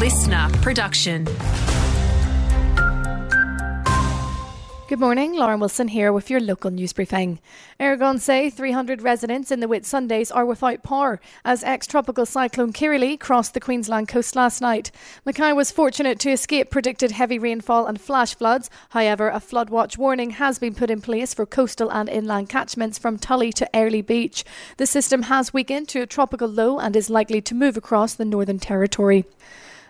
LiSTNR production. Good morning, Lauren Wilson here with your local news briefing. Ergon say 300 residents in the Whitsundays are without power as ex-tropical cyclone Kirrily crossed the Queensland coast last night. Mackay was fortunate to escape predicted heavy rainfall and flash floods. However, a flood watch warning has been put in place for coastal and inland catchments from Tully to Airlie Beach. The system has weakened to a tropical low and is likely to move across the Northern Territory.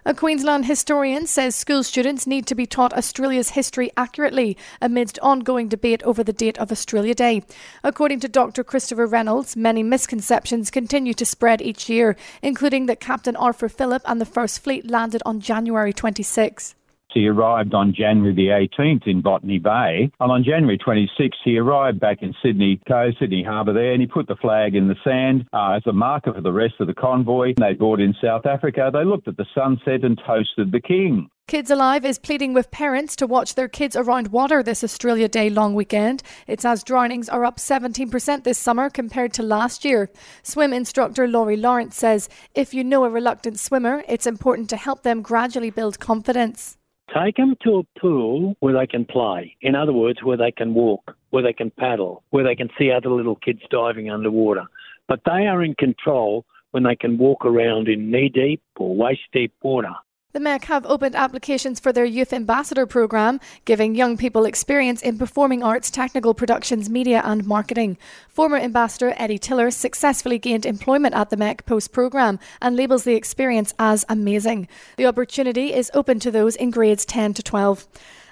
A Queensland historian says school students need to be taught Australia's history accurately amidst ongoing debate over the date of Australia Day. According to Dr. Christopher Reynolds, many misconceptions continue to spread each year, including that Captain Arthur Phillip and the First Fleet landed on January 26. He arrived on January the 18th in Botany Bay, and on January 26th he arrived back in Sydney Cove, Sydney Harbour there, and he put the flag in the sand uh, as a marker for the rest of the convoy. They boarded in South Africa. They looked at the sunset and toasted the king. Kids Alive is pleading with parents to watch their kids around water this Australia Day long weekend. It says drownings are up 17% this summer compared to last year. Swim instructor Laurie Lawrence says if you know a reluctant swimmer, it's important to help them gradually build confidence. Take them to a pool where they can play. In other words, where they can walk, where they can paddle, where they can see other little kids diving underwater. But they are in control when they can walk around in knee deep or waist deep water. The MEC have opened applications for their Youth Ambassador programme, giving young people experience in performing arts, technical productions, media, and marketing. Former Ambassador Eddie Tiller successfully gained employment at the MEC post programme and labels the experience as amazing. The opportunity is open to those in grades 10 to 12.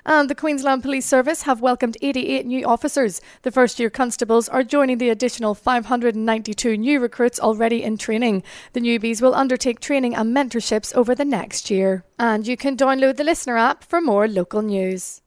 And the Queensland Police Service have welcomed 88 new officers. The first year constables are joining the additional 592 new recruits already in training. The newbies will undertake training and mentorships over the next year. And you can download the LiSTNR app for more local news.